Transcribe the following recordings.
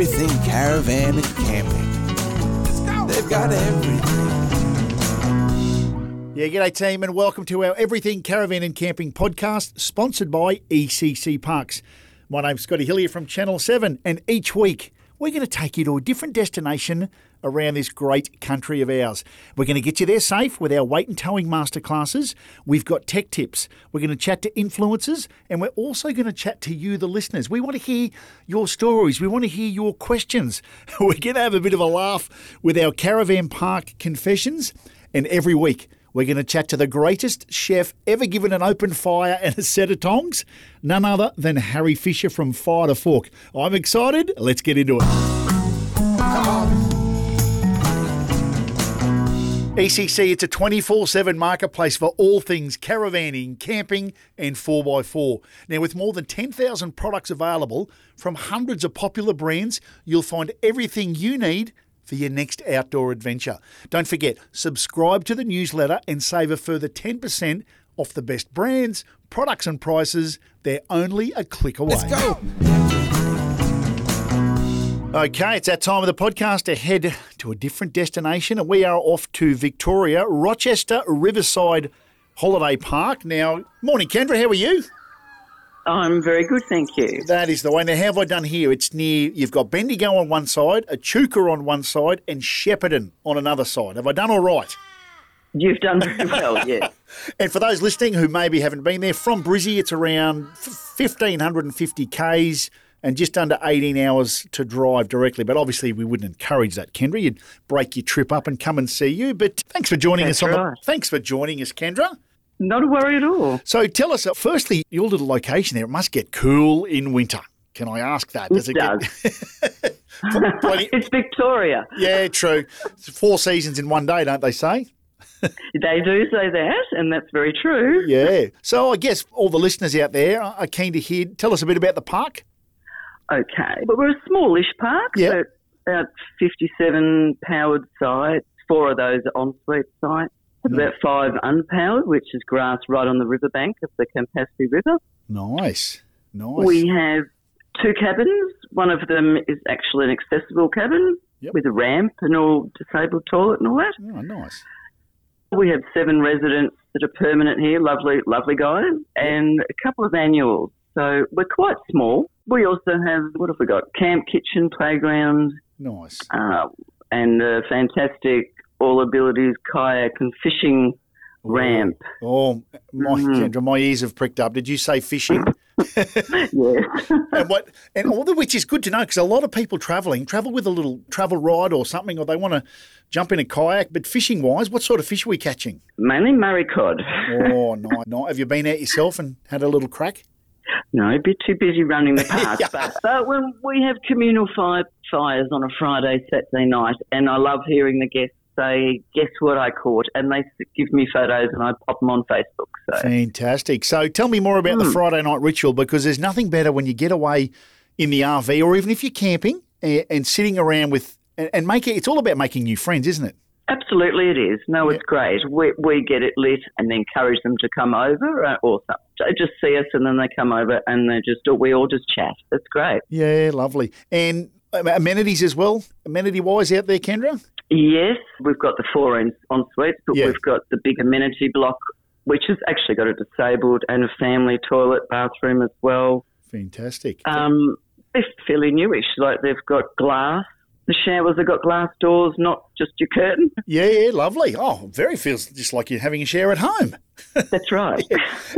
everything caravan and camping. They've got everything. Yeah, g'day team, and welcome to our Everything Caravan and Camping podcast, sponsored by ECC Parks. My name's Scotty Hillier from Channel 7, and each week we're going to take you to a different destination around this great country of ours. We're going to get you there safe with our weight and towing masterclasses. We've got tech tips. We're going to chat to influencers, and we're also going to chat to you, the listeners. We want to hear your stories. We want to hear your questions. We're going to have a bit of a laugh with our caravan park confessions, and every week we're going to chat to the greatest chef ever given an open fire and a set of tongs, none other than Harry Fisher from Fire to Fork. I'm excited. Let's get into it. ECC, it's a 24 7 marketplace for all things caravanning, camping, and 4x4. Now, with more than 10,000 products available from hundreds of popular brands, you'll find everything you need for your next outdoor adventure. Don't forget, subscribe to the newsletter and save a further 10% off the best brands, products, and prices. They're only a click away. Let's go. Okay, it's that time of the podcast to head to a different destination, and we are off to Victoria, Rochester Riverside Holiday Park. Now, morning, Kendra, how are you? I'm very good, thank you. That is the way. Now, how have I done here? It's near, you've got Bendigo on one side, Echuca on one side, and Shepparton on another side. Have I done all right? You've done very well, yeah. And for those listening who maybe haven't been there, from Brizzy, it's around 1,550 Ks and just under 18 hours to drive directly. But obviously, we wouldn't encourage that, Kendra. You'd break your trip up and come and see you. But thanks for joining That's us on the. right. Thanks for joining us, Kendra. Not a worry at all. So tell us, uh, firstly, your little location there. It must get cool in winter. Can I ask that? Does it get plenty- It's Victoria. Yeah, true. It's four seasons in one day, don't they say? They do say that, and that's very true. Yeah. So I guess all the listeners out there are keen to hear. Tell us a bit about the park. Okay. But we're a smallish park, Yeah. so about 57 powered sites, four of those are ensuite sites. About five unpowered, which is grass right on the riverbank of the Campaspe River. Nice. Nice. We have two cabins. One of them is actually an accessible cabin Yep. with a ramp and all disabled toilet and all that. oh, nice. We have seven residents that are permanent here, lovely, lovely guys, and a couple of annuals. So we're quite small. We also have, what have we got? Camp, kitchen, playground, Nice. uh, and a fantastic all abilities kayak and fishing ramp. Oh, my Mhm. Kendra, my ears have pricked up. Did you say fishing? Yes. and what? And all the which is good to know because a lot of people travelling travel with a little travel ride or something, or they want to jump in a kayak. But fishing wise, what sort of fish are we catching? Mainly Murray cod. Oh, nice. nice. Have you been out yourself and had a little crack? No, a bit too busy running the park. Yeah. but, but when we have communal fire, fires on a Friday, Saturday night, and I love hearing the guests say, "Guess what I caught?" and they give me photos, and I pop them on Facebook. So Fantastic. So tell me more about the Hmm. Friday night ritual because there's nothing better when you get away in the RV or even if you're camping and, and sitting around with and, and make it. It's all about making new friends, isn't it? absolutely, it is. No, Yeah. it's great. We we get it lit and encourage them to come over, uh, or some, they just see us, and then they come over, and they just we all just chat. It's great. Yeah, lovely. And amenities as well, amenity wise out there, Kendra. Yes, we've got the four en- en suites, but Yeah. we've got the big amenity block, which has actually got a disabled and a family toilet bathroom as well. Fantastic. Um, they're fairly newish. Like they've got glass. The showers have got glass doors, not just your curtain. yeah, yeah, lovely. Oh, very feels just like you're having a shower at home. That's right.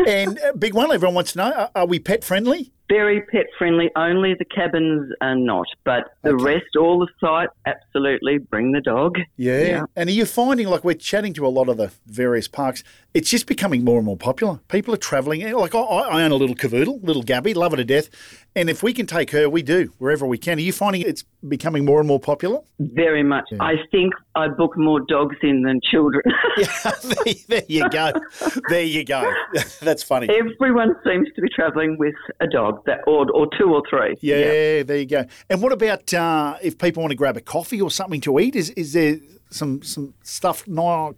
and uh, big one, everyone wants to know: Are, are we pet friendly? Very pet friendly. Only the cabins are not, but the Okay. rest, all the site, absolutely. Bring the dog. Yeah. Yeah. And are you finding, like we're chatting to a lot of the various parks, it's just becoming more and more popular. People are travelling. Like I, I own a little cavoodle, little Gabby, love her to death. And if we can take her, we do wherever we can. Are you finding it's becoming more and more popular? Very much. I think I book more dogs in than children. Yeah, there, there you go. There you go. That's funny. Everyone seems to be travelling with a dog, that or, or two or three. Yeah, there you go. And what about uh, if people want to grab a coffee or something to eat? Is is there some some stuff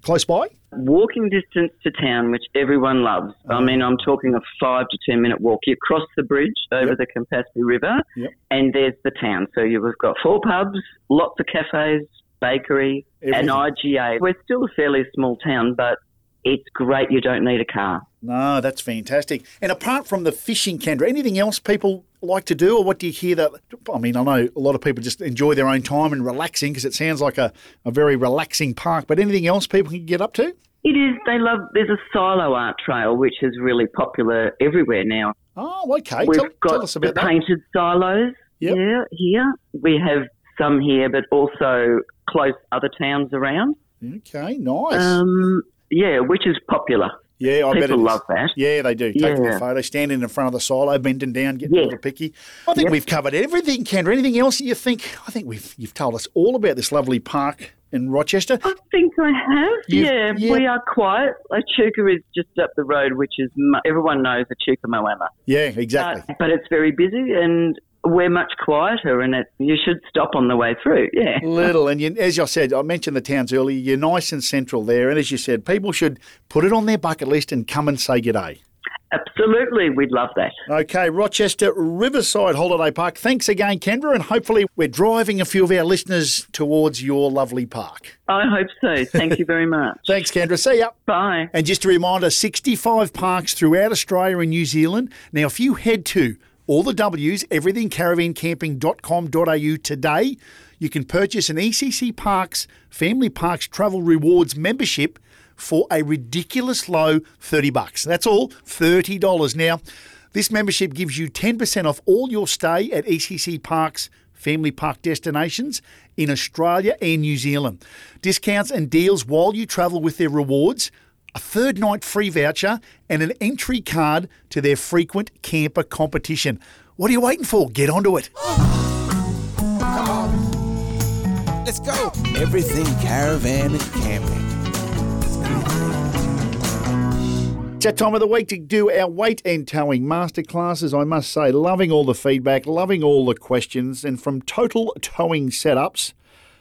close by? Walking distance to town, which everyone loves. I Uh-huh. mean, I'm talking a five to ten minute walk. You cross the bridge over Yep. the Campaspe River, Yep. and there's the town. So you've got four pubs, lots of cafes, bakery, Everything. and IGA. We're still a fairly small town, but it's great. You don't need a car. No, that's fantastic. And apart from the fishing, Kendra, anything else people like to do, or what do you hear that? I mean, I know a lot of people just enjoy their own time and relaxing because it sounds like a, a very relaxing park. But anything else people can get up to? It is. They love. There's a silo art trail, which is really popular everywhere now. Oh, okay. We've Tell, got tell us the about that. painted silos. Yep. Yeah, here we have some here, but also close other towns around. Okay, nice. Um, yeah, which is popular. Yeah, I bet it People love that. Yeah, they do. Taking Yeah. the photo, standing in front of the silo, bending down, getting a Yeah. little picky. I think Yep. we've covered everything, Kendra. Anything else that you think? I think we've you've told us all about this lovely park in Rochester. I think I have. Yeah, yeah. we are quiet. Echuca is just up the road, which is everyone knows Echuca Moama. Yeah, exactly. Uh, but it's very busy, and we're much quieter, and it, you should stop on the way through. Yeah. Little, and you, as I said, I mentioned the towns earlier. You're nice and central there, and as you said, people should put it on their bucket list and come and say g'day. Absolutely, we'd love that. Okay, Rochester Riverside Holiday Park. Thanks again, Kendra, and hopefully we're driving a few of our listeners towards your lovely park. I hope so. Thank you very much. Thanks, Kendra. See ya. Bye. And just a reminder 65 parks throughout Australia and New Zealand. Now, if you head to all the W's, everythingcaravancamping.com.au today, you can purchase an ECC Parks Family Parks Travel Rewards membership for a ridiculous low 30 bucks. That's all, $30. Now, this membership gives you 10% off all your stay at ECC Parks family park destinations in Australia and New Zealand. Discounts and deals while you travel with their rewards, a third night free voucher, and an entry card to their frequent camper competition. What are you waiting for? Get onto it. Come on. Let's go. Everything caravan and camping. It's that time of the week to do our weight and towing masterclasses. I must say, loving all the feedback, loving all the questions, and from total towing setups,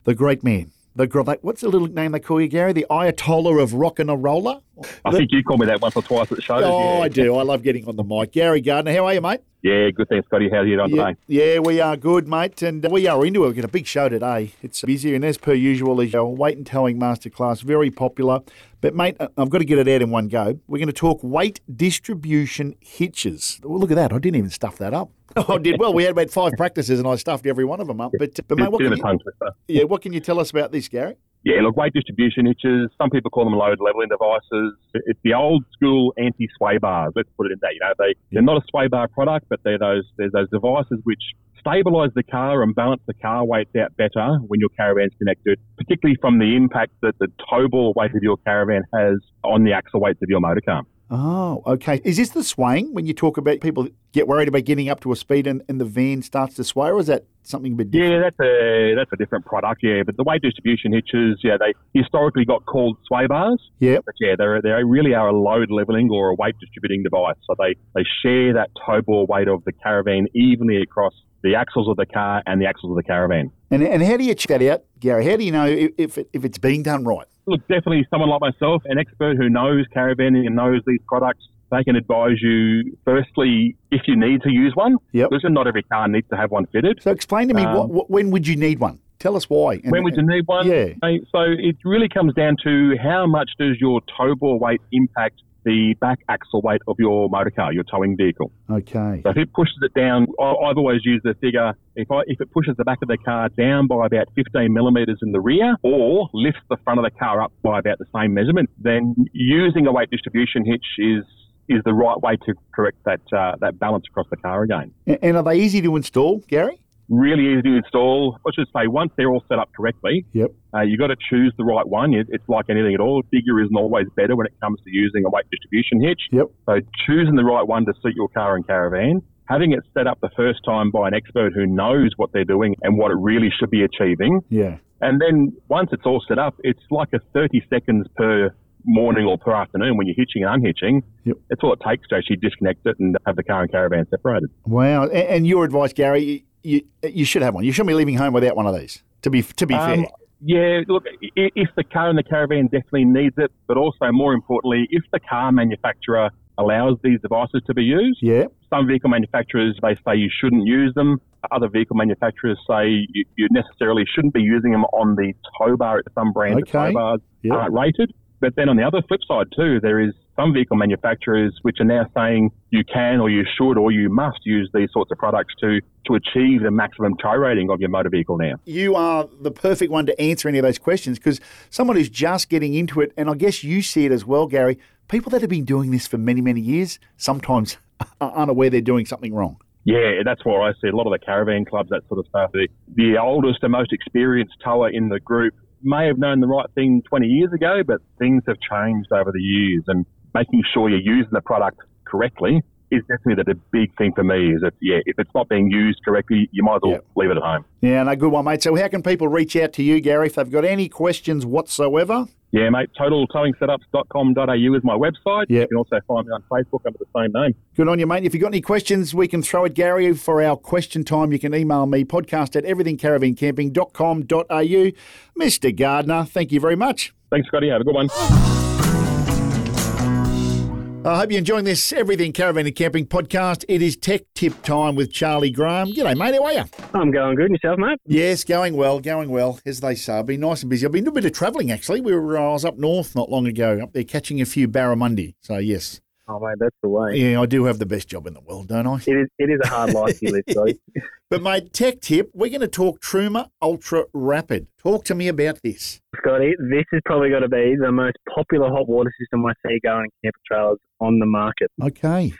the great man. The gr- like, what's the little name they call you, Gary? The Ayatollah of rock and a roller. I think you called me that once or twice at the show. Oh, yeah. I do. I love getting on the mic. Gary Gardner, how are you, mate? Yeah, good thanks, Scotty. How are you doing Yeah, today? yeah, we are good, mate, and uh, we are into it. We've got a big show today. It's busy, and as per usual, is our weight and towing masterclass, very popular. But, mate, I- I've got to get it out in one go. We're going to talk weight distribution hitches. Well, look at that. I didn't even stuff that up. Oh, I did. Well, we had about five practices, and I stuffed every one of them up. But, uh, but mate, what can, you, yeah, what can you tell us about this, Gary? Yeah, look, weight distribution hitches. Some people call them load leveling devices. It's the old school anti-sway bars. Let's put it in that. You know, they they're not a sway bar product, but they're those there's those devices which stabilise the car and balance the car weights out better when your caravan's connected, particularly from the impact that the tow ball weight of your caravan has on the axle weights of your motor car. Oh, okay. Is this the swaying when you talk about people get worried about getting up to a speed and, and the van starts to sway, or is that something a bit different? Yeah, that's a that's a different product. Yeah, but the weight distribution hitches, yeah, they historically got called sway bars. Yeah. But yeah, they they really are a load leveling or a weight distributing device. So they they share that tow ball weight of the caravan evenly across the axles of the car and the axles of the caravan. And, and how do you check that out, Gary? How do you know if, if, it, if it's being done right? Look, definitely someone like myself, an expert who knows caravanning and knows these products, they can advise you. Firstly, if you need to use one, Yep. because not every car needs to have one fitted. So explain to me, Um, what, what, when would you need one? Tell us why. And- When would you need one? Yeah. So it really comes down to how much does your tow ball weight impact the back axle weight of your motor car, your towing vehicle. Okay. So if it pushes it down, I've always used the figure if I if it pushes the back of the car down by about 15 millimeters in the rear, or lifts the front of the car up by about the same measurement, then using a weight distribution hitch is is the right way to correct that uh, that balance across the car again. And are they easy to install, Gary? Really easy to install. I should say once they're all set up correctly, Yep. uh, you got to choose the right one. It's like anything at all. Bigger isn't always better when it comes to using a weight distribution hitch. Yep. So choosing the right one to suit your car and caravan, having it set up the first time by an expert who knows what they're doing and what it really should be achieving. Yeah. And then once it's all set up, it's like a 30 seconds per morning or per afternoon when you're hitching and unhitching. Yep. That's all it takes to actually disconnect it and have the car and caravan separated. Wow. And, and your advice, Gary, you, you should have one. You shouldn't be leaving home without one of these. To be to be Um, fair. Yeah, look, if the car and the caravan definitely needs it, but also more importantly, if the car manufacturer allows these devices to be used, Yeah. some vehicle manufacturers they say you shouldn't use them. Other vehicle manufacturers say you, you necessarily shouldn't be using them on the tow bar. Some brands of tow bars Yeah. aren't rated. But then on the other flip side too, there is some vehicle manufacturers which are now saying you can or you should or you must use these sorts of products to to achieve the maximum tow rating of your motor vehicle now. You are the perfect one to answer any of those questions because someone who's just getting into it, and I guess you see it as well, Gary. People that have been doing this for many, many years sometimes are unaware they're doing something wrong. Yeah, that's what I see a lot of the caravan clubs, that sort of stuff. The, the oldest and most experienced tower in the group may have known the right thing 20 years ago, but things have changed over the years. And making sure you're using the product correctly is definitely the, the big thing for me. Is that yeah, if it's not being used correctly, you might as well leave it at home. Yeah, no, good one, mate. So, how can people reach out to you, Gary, if they've got any questions whatsoever? Yeah, mate. TotalTowingSetups.com.au is my website. Yeah. You can also find me on Facebook under the same name. Good on you, mate. If you've got any questions, we can throw at Gary for our question time. You can email me, podcast at everythingcaravancamping.com.au. Mr. Gardner, thank you very much. Thanks, Scotty. Have a good one. I hope you're enjoying this Everything Caravan and Camping podcast. It is Tech Tip time with Charlie Graham. G'day, mate. How are you? I'm going good. And yourself, mate? Yes, going well, going well, as they say. I've been nice and busy. I've been doing a bit of travelling, actually. We were, I was up north not long ago, up there catching a few barramundi. So, yes. Oh, mate, that's the way. Yeah, I do have the best job in the world, don't I? It is, it is a hard life you live, Scotty. But, mate, tech tip, we're going to talk Truma Ultra Rapid. Talk to me about this. Scotty, this is probably going to be the most popular hot water system I see going in camper trailers on the market. Okay.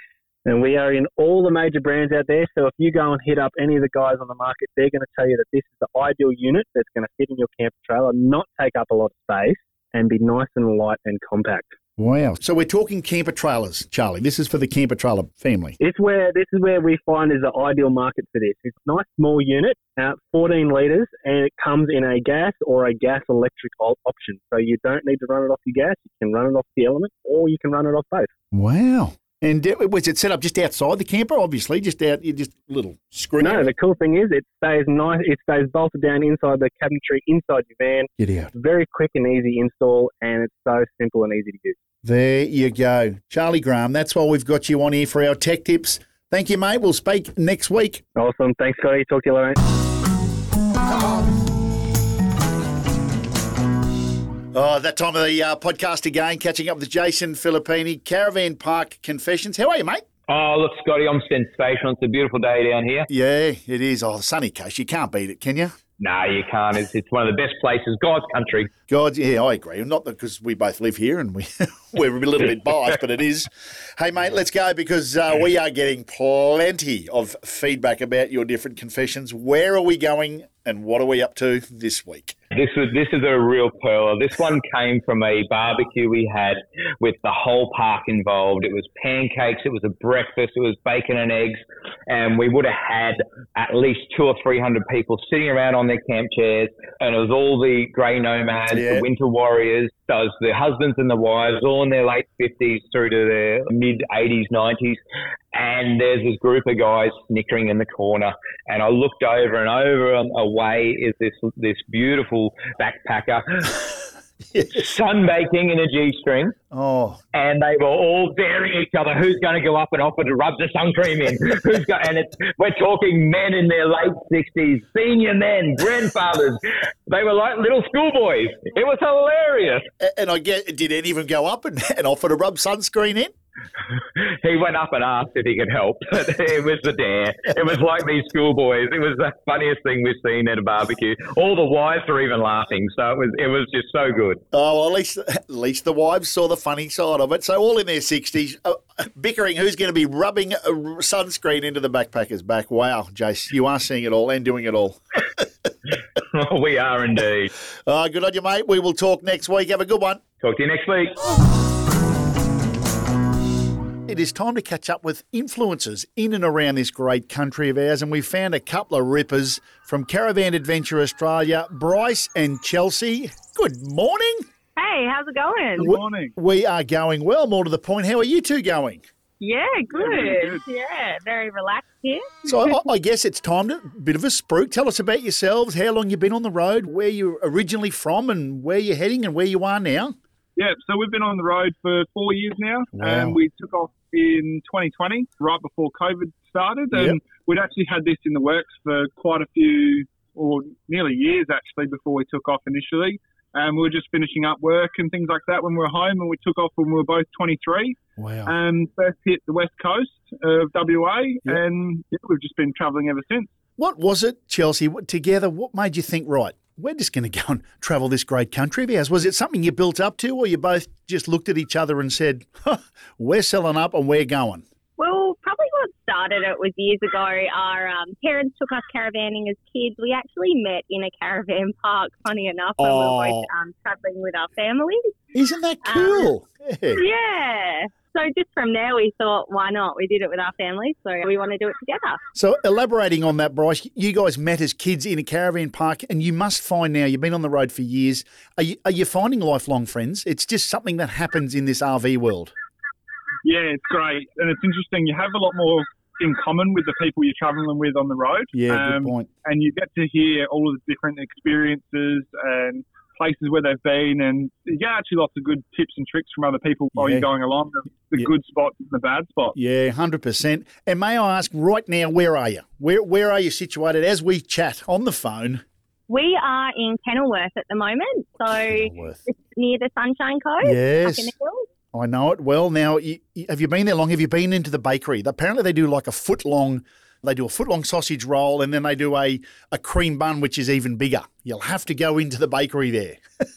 And we are in all the major brands out there. So if you go and hit up any of the guys on the market, they're going to tell you that this is the ideal unit that's going to fit in your camper trailer, not take up a lot of space, and be nice and light and compact. Wow. So we're talking camper trailers, Charlie. This is for the camper trailer family. It's where this is where we find is the ideal market for this. It's a nice small unit, uh, 14 litres, and it comes in a gas or a gas electric option. So you don't need to run it off your gas. You can run it off the element, or you can run it off both. Wow. And was it set up just outside the camper? Obviously, just out, just a little screen. No, the cool thing is it stays nice. It stays bolted down inside the cabinetry inside your van. Get out. Very quick and easy install, and it's so simple and easy to use. There you go. Charlie Graham, that's why we've got you on here for our tech tips. Thank you, mate. We'll speak next week. Awesome. Thanks, Scotty. Talk to you later. Oh, that time of the uh, podcast again, catching up with Jason Filippini, Caravan Park Confessions. How are you, mate? Oh, look, Scotty, I'm sensational. It's a beautiful day down here. Yeah, it is. Oh, the sunny coast. You can't beat it, can you? No, you can't. It's, it's one of the best places, God's country. God, yeah, I agree. Not because we both live here and we we're a little bit biased, but it is. Hey, mate, let's go because uh, we are getting plenty of feedback about your different confessions. Where are we going, and what are we up to this week? This was this is a real pearl. This one came from a barbecue we had with the whole park involved. It was pancakes, it was a breakfast, it was bacon and eggs, and we would have had at least two or three hundred people sitting around on their camp chairs, and it was all the grey nomads, Yeah. the winter warriors, those the husbands and the wives, all in their late fifties through to their mid eighties, nineties, and there's this group of guys snickering in the corner, and I looked over and over away is this this beautiful backpacker sunbaking in a g-string, Oh, and they were all daring each other who's going to go up and offer to rub the sun cream in. Who's got? And it's we're talking men in their late sixties, senior men, grandfathers. They were like little schoolboys. It was hilarious. and I get. Did any of them go up and, and offer to rub sunscreen in? He went up and asked if he could help. it was the dare. It was like these schoolboys. It was the funniest thing we've seen at a barbecue. All the wives were even laughing. So it was it was just so good. Oh, well, at least at least the wives saw the funny side of it. So all in their sixties, uh, bickering who's going to be rubbing a sunscreen into the backpacker's back. Wow, Jace, you are seeing it all and doing it all. we are indeed. Uh, good on you, mate. We will talk next week. Have a good one. Talk to you next week. It is time to catch up with influencers in and around this great country of ours, and we found a couple of rippers from Caravan Adventure Australia, Bryce and Chelsea. Good morning. Hey, how's it going? Good morning. We are going well. More to the point, how are you two going? Yeah, good. Yeah, very relaxed here. So I, I guess it's time to a bit of a spruik. Tell us about yourselves. How long you've been on the road? Where you're originally from, and where you're heading, and where you are now. Yeah, so we've been on the road for four years now, Wow. and we took off in 2020, right before COVID started, and Yep. we'd actually had this in the works for quite a few, or nearly years actually, before we took off initially. And we were just finishing up work and things like that when we were home, and we took off when we were both 23, Wow. and first hit the west coast of WA, Yep. and yeah, we've just been travelling ever since. What was it, Chelsea? Together, what made you think, right, we're just going to go and travel this great country of ours? Was it something you built up to, or you both just looked at each other and said, huh, we're selling up and we're going? Well, probably what started it was years ago. Our um, parents took us caravanning as kids. We actually met in a caravan park, funny enough, when we were Oh. both um, travelling with our families. Isn't that Um, cool? Yeah. Yeah. So just from there, we thought, why not? We did it with our family, so we want to do it together. So, elaborating on that, Bryce, you guys met as kids in a caravan park, and you must find now, you've been on the road for years. Are you, are you finding lifelong friends? It's just something that happens in this RV world. Yeah, it's great, and it's interesting. You have a lot more in common with the people you're travelling with on the road. Yeah, Um, good point. and you get to hear all of the different experiences and places where they've been, and you get actually lots of good tips and tricks from other people while Yeah. you're going along the, the Yeah. good spots and the bad spots. Yeah, 100%. And may I ask right now, where are you? Where, where are you situated as we chat on the phone? We are in Kenilworth at the moment, so Kenilworth. it's near the Sunshine Coast. Up Yes. in the hills. I know it well. Now, you, you- have you been there long? Have you been into the bakery? Apparently, they do like a foot long. They do a footlong sausage roll, and then they do a, a cream bun, which is even bigger. You'll have to go into the bakery there.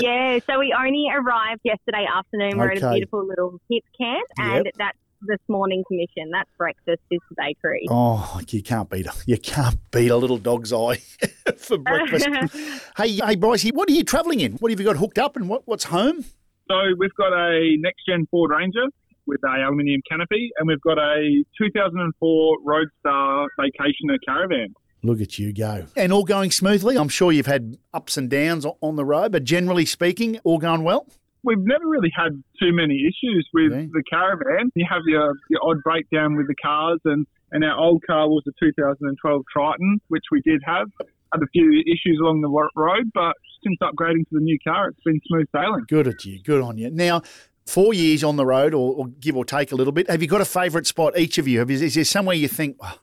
Yeah, so we only arrived yesterday afternoon. We're at a beautiful little hip camp, and Yep. that's this morning's mission. That's breakfast is the bakery. Oh, you can't beat a you can't beat a little dog's eye for breakfast. hey, hey, Brycey, what are you travelling in? What have you got hooked up, and what, what's home? So we've got a next gen Ford Ranger with a aluminium canopy, and we've got a 2004 Roadstar Vacationer caravan. Look at you go, and all going smoothly. I'm sure you've had ups and downs on the road, but generally speaking, all going well. We've never really had too many issues with Okay. the caravan. You have your, your odd breakdown with the cars, and, and our old car was a 2012 Triton, which we did have. Had a few issues along the road, but since upgrading to the new car, it's been smooth sailing. Good at you. Good on you. Now, four years on the road, or, or give or take a little bit. Have you got a favourite spot? Each of you. Have, is, is there somewhere you think? "Oh,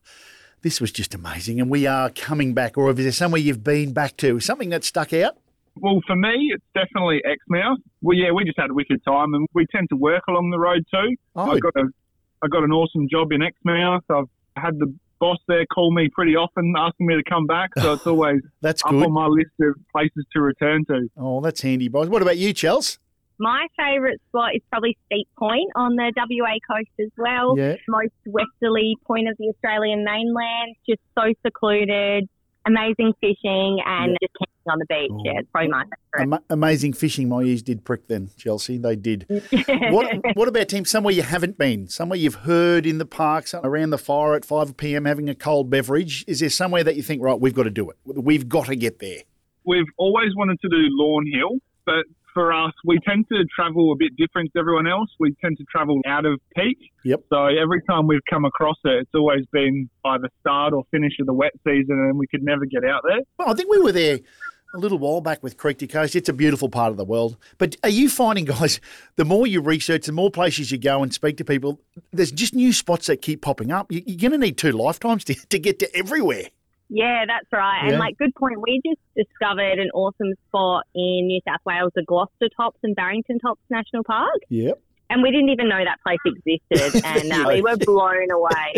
this was just amazing, and we are coming back, or is there somewhere you've been back to? Something that stuck out? Well, for me, it's definitely Exmouth. Well, yeah, we just had a wicked time, and we tend to work along the road too. Oh, I got a, I got an awesome job in Exmouth. I've had the boss there call me pretty often, asking me to come back. So it's always that's up good. on my list of places to return to. Oh, that's handy, boys. What about you, Chels? My favourite spot is probably Steep Point on the WA coast as well. Yeah. Most westerly point of the Australian mainland, just so secluded, amazing fishing, and just camping on the beach. Oh. Yeah, it's probably my favourite. Ama- amazing fishing. My ears did prick then, Chelsea. They did. What What about Tim? Somewhere you haven't been? Somewhere you've heard in the parks around the fire at five pm having a cold beverage? Is there somewhere that you think right? We've got to do it. We've got to get there. We've always wanted to do Lawn Hill, but for us, we tend to travel a bit different to everyone else. We tend to travel out of peak. Yep. So every time we've come across it, it's always been either start or finish of the wet season, and we could never get out there. Well, I think we were there a little while back with Creek to Coast. It's a beautiful part of the world. But are you finding, guys, the more you research, the more places you go and speak to people, there's just new spots that keep popping up. You- You're going to need two lifetimes to, to get to everywhere. Yeah, that's right. Yeah. And like, good point. We just discovered an awesome spot in New South Wales, the Gloucester Tops and Barrington Tops National Park. Yep. And we didn't even know that place existed. And uh, we were blown away.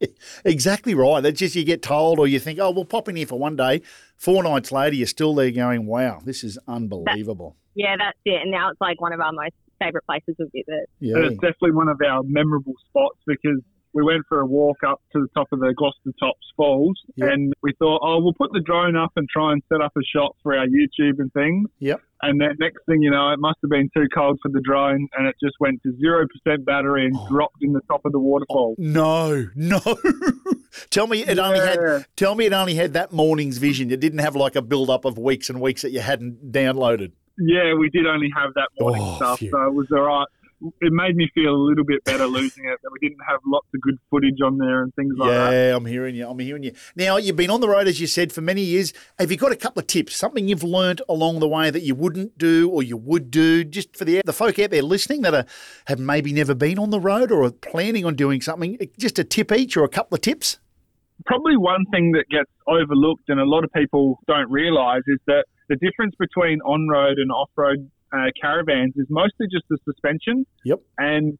Exactly right. That's just you get told or you think, oh, we'll pop in here for one day. Four nights later, you're still there going, wow, this is unbelievable. Yeah, that's it. And now it's like one of our most favourite places to visit. Yeah. And it's definitely one of our memorable spots because we went for a walk up to the top of the Gloucester Tops Falls Yep. and we thought, oh, we'll put the drone up and try and set up a shot for our YouTube and things. Yep. And then next thing you know, it must have been too cold for the drone and it just went to 0% battery and Oh. dropped in the top of the waterfall. Oh, no, no. tell me it only had tell me it only had that morning's vision. It didn't have like a build up of weeks and weeks that you hadn't downloaded. Yeah, we did only have that morning Oh, stuff, phew. so it was all right. It made me feel a little bit better losing it that we didn't have lots of good footage on there and things like that. Yeah, I'm hearing you. I'm hearing you. Now, you've been on the road, as you said, for many years. Have you got a couple of tips, something you've learnt along the way that you wouldn't do or you would do, just for the the folk out there listening that are, have maybe never been on the road or are planning on doing something? Just a tip each or a couple of tips? Probably one thing that gets overlooked and a lot of people don't realise is that the difference between on road and off road uh, caravans is mostly just the suspension. Yep. And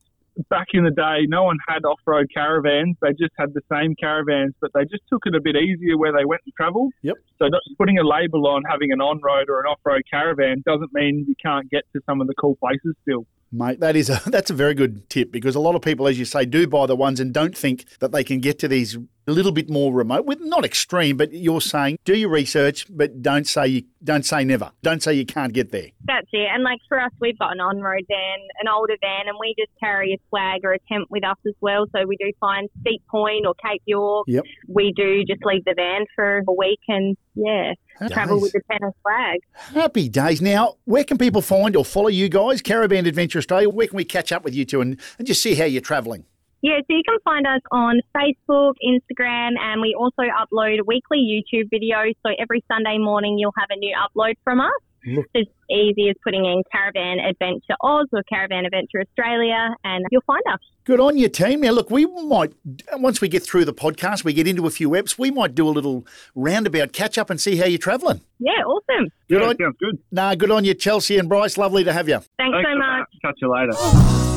back in the day, no one had off road caravans. They just had the same caravans, but they just took it a bit easier where they went and travelled. Yep. So putting a label on having an on road or an off road caravan doesn't mean you can't get to some of the cool places still. Mate, that is a that's a very good tip because a lot of people, as you say, do buy the ones and don't think that they can get to these a little bit more remote, with not extreme, but you're saying do your research, but don't say you don't say never. Don't say you can't get there. That's it. And like for us, we've got an on-road van, an older van, and we just carry a swag or a tent with us as well. So we do find Steep Point or Cape York. Yep. We do just leave the van for a week and yeah, travel Days. with the tent and swag. Happy days. Now, where can people find or follow you guys, Caravan Adventure Australia? Where can we catch up with you two and, and just see how you're travelling? Yeah, so you can find us on Facebook, Instagram, and we also upload weekly YouTube videos. So every Sunday morning, you'll have a new upload from us. Look. It's as easy as putting in Caravan Adventure Aus or Caravan Adventure Australia, and you'll find us. Good on your team. Now, look, we might, once we get through the podcast, we get into a few eps, we might do a little roundabout catch up and see how you're travelling. Yeah, awesome. Good yeah, on, sounds good. nah, good on you, Chelsea and Bryce. Lovely to have you. Thanks, Thanks so much. that. Catch you later.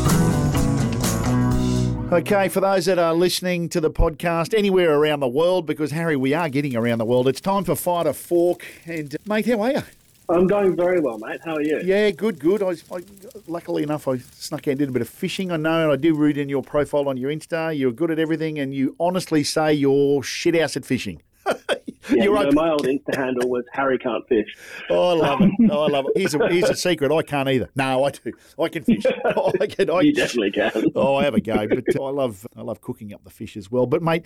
Okay, for those that are listening to the podcast anywhere around the world, because Harry, we are getting around the world, it's time for Fire to Fork. And, uh, mate, how are you? I'm going very well, mate. How are you? Yeah, good, good. I, I luckily enough, I snuck out and did a bit of fishing. I know, and I do read in your profile on your Insta. You're good at everything, and you honestly say you're shit house at fishing. Yeah, You're you know, my old Insta handle was Harry Can't Fish. Oh, I love it. Oh, I love it. Here's a, here's a secret. I can't either. No, I do. I can fish. I can. I, You definitely can. Oh, I have a go, but I love I love cooking up the fish as well. But mate,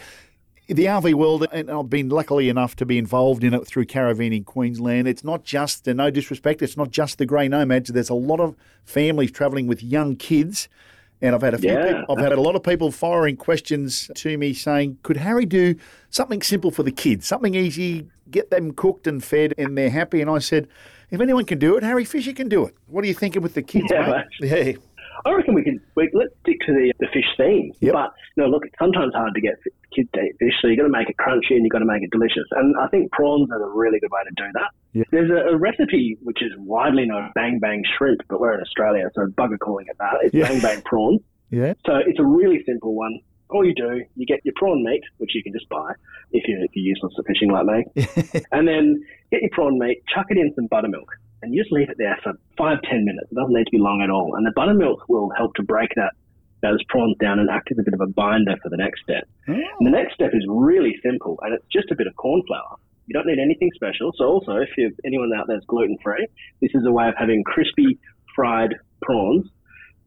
the RV world, and I've been luckily enough to be involved in it through Caravanning Queensland. It's not just, and no disrespect, it's not just the grey nomads. There's a lot of families travelling with young kids. And I've had a few. Yeah. People, I've had a lot of people firing questions to me saying, "Could Harry do something simple for the kids, something easy, get them cooked and fed, and they're happy?" And I said, "If anyone can do it, Harry Fisher can do it. What are you thinking with the kids, Yeah, mate? Yeah, I reckon we can. We, let's stick to the, the fish theme. Yep. But no, look, it's sometimes hard to get f- kids to fish, so you've got to make it crunchy and you've got to make it delicious. And I think prawns are a really good way to do that. Yeah. There's a, a recipe which is widely known, bang bang shrimp, but we're in Australia, so bugger calling it that. It's Yeah. bang bang prawn. yeah, So it's a really simple one. All you do, you get your prawn meat, which you can just buy if you're, if you're useless at fishing like me. and then get your prawn meat, chuck it in some buttermilk, and you just leave it there for five, ten minutes. It doesn't need to be long at all. And the buttermilk will help to break that those prawns down and act as a bit of a binder for the next step. The oh. next step is really simple, and it's just a bit of corn flour. You don't need anything special. So also, if you anyone out there is gluten free, this is a way of having crispy fried prawns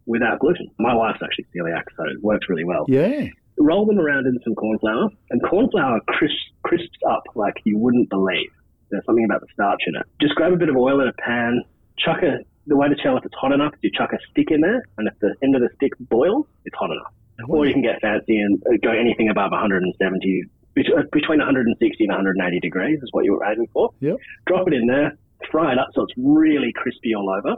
without gluten. My wife's actually celiac, so it works really well. yeah. Roll them around in some corn flour, and corn flour crisps, crisps up like you wouldn't believe. There's something about the starch in it. Just grab a bit of oil in a pan, chuck a. The way to tell if it's hot enough is you chuck a stick in there, and if the end of the stick boils, it's hot enough. Or you can get fancy and uh, go anything above 170, uh, between 160 and 180 degrees is what you were aiming for. Yep. Drop it in there, fry it up so it's really crispy all over.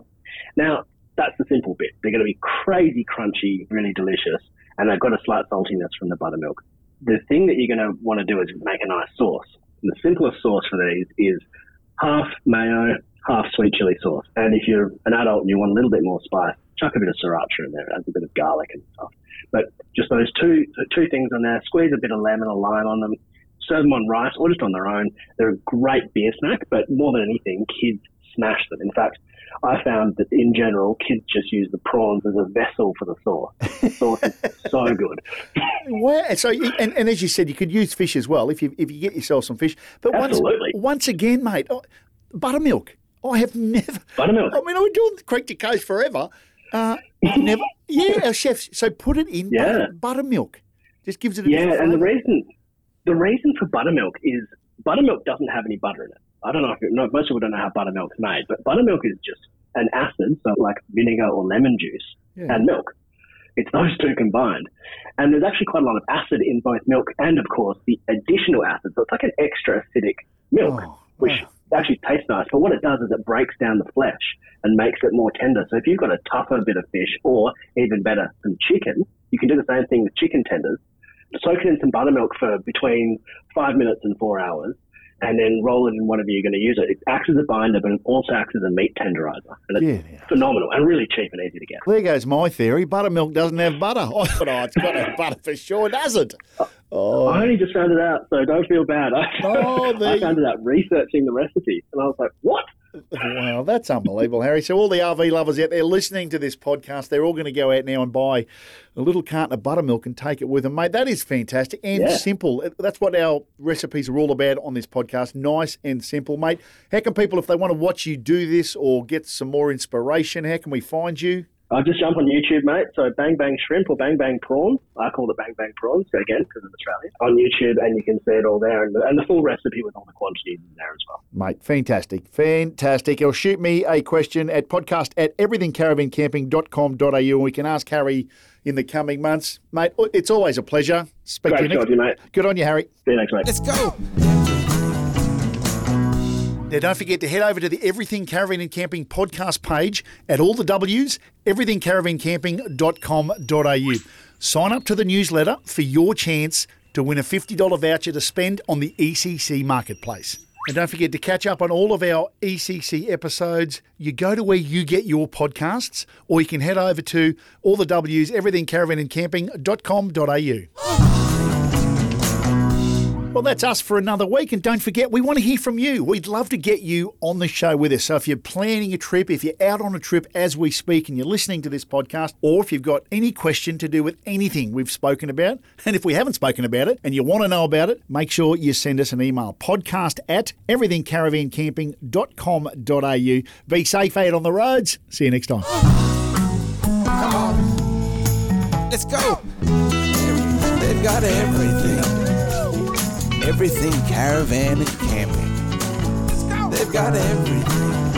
Now, that's the simple bit. They're going to be crazy crunchy, really delicious, and they've got a slight saltiness from the buttermilk. The thing that you're going to want to do is make a nice sauce. And the simplest sauce for these is half mayo, half sweet chili sauce. And if you're an adult and you want a little bit more spice, chuck a bit of sriracha in there, adds a bit of garlic and stuff. But just those two two things on there, squeeze a bit of lemon or lime on them, serve them on rice or just on their own. They're a great beer snack, but more than anything, kids smash them. In fact, I found that in general, kids just use the prawns as a vessel for the sauce. The sauce is so good. Wow. So, and, and as you said, you could use fish as well if you if you get yourself some fish. But once, Absolutely. once again, mate, oh, buttermilk. I have never. Buttermilk. I mean, I've been doing Creek to Coast forever. Uh, never. Yeah, our chefs. So put it in Yeah. butter, buttermilk. Just gives it a Yeah, and the reason the reason for buttermilk is buttermilk doesn't have any butter in it. I don't know if no, most people don't know how buttermilk's made, but buttermilk is just an acid, so like vinegar or lemon juice, Yeah. and milk. It's those two combined. And there's actually quite a lot of acid in both milk and, of course, the additional acid. So it's like an extra acidic milk, Oh, which actually tastes nice. But what it does is it breaks down the flesh and makes it more tender. So if you've got a tougher bit of fish, or even better, some chicken, you can do the same thing with chicken tenders. Soak it in some buttermilk for between five minutes and four hours, and then roll it in whatever you're going to use it. It acts as a binder, but it also acts as a meat tenderizer. And it's Yeah. phenomenal and really cheap and easy to get. There goes my theory. Buttermilk doesn't have butter. I thought, oh, it's got to have butter for sure, does it? Uh, oh, I only just found it out, so don't feel bad. I, Oh, there I found it out researching the recipe, and I was like, "What?" Wow, that's unbelievable, Harry. So, all the RV lovers out there listening to this podcast, they're all going to go out now and buy a little carton of buttermilk and take it with them, mate. That is fantastic and Yeah. simple. That's what our recipes are all about on this podcast. Nice and simple, mate. How can people, if they want to watch you do this or get some more inspiration, how can we find you? I just jump on YouTube, mate. So Bang Bang Shrimp or Bang Bang Prawn. I call it Bang Bang Prawns again because I'm Australian. On YouTube, and you can see it all there, and the, and the full recipe with all the quantities in there as well. Mate, fantastic. Fantastic. Or shoot me a question at podcast at everythingcaravancamping.com.au and we can ask Harry in the coming months. Mate, it's always a pleasure. Speak to you Great next job, you mate. Good on you, Harry. See you next, mate. Let's go. Now, don't forget to head over to the Everything Caravan and Camping podcast page at all the W's, everythingcaravancamping.com.au. Sign up to the newsletter for your chance to win a $50 voucher to spend on the ECC marketplace. And don't forget to catch up on all of our ECC episodes. You go to where you get your podcasts, or you can head over to all the W's, everythingcaravanandcamping.com.au. Well, that's us for another week. And don't forget, we want to hear from you. We'd love to get you on the show with us. So if you're planning a trip, if you're out on a trip as we speak and you're listening to this podcast, or if you've got any question to do with anything we've spoken about, and if we haven't spoken about it and you want to know about it, make sure you send us an email podcast at everythingcaravancamping.com.au. Be safe out on the roads. See you next time. Come on. Let's go. They've got everything. Everything caravan and camping. They've got everything.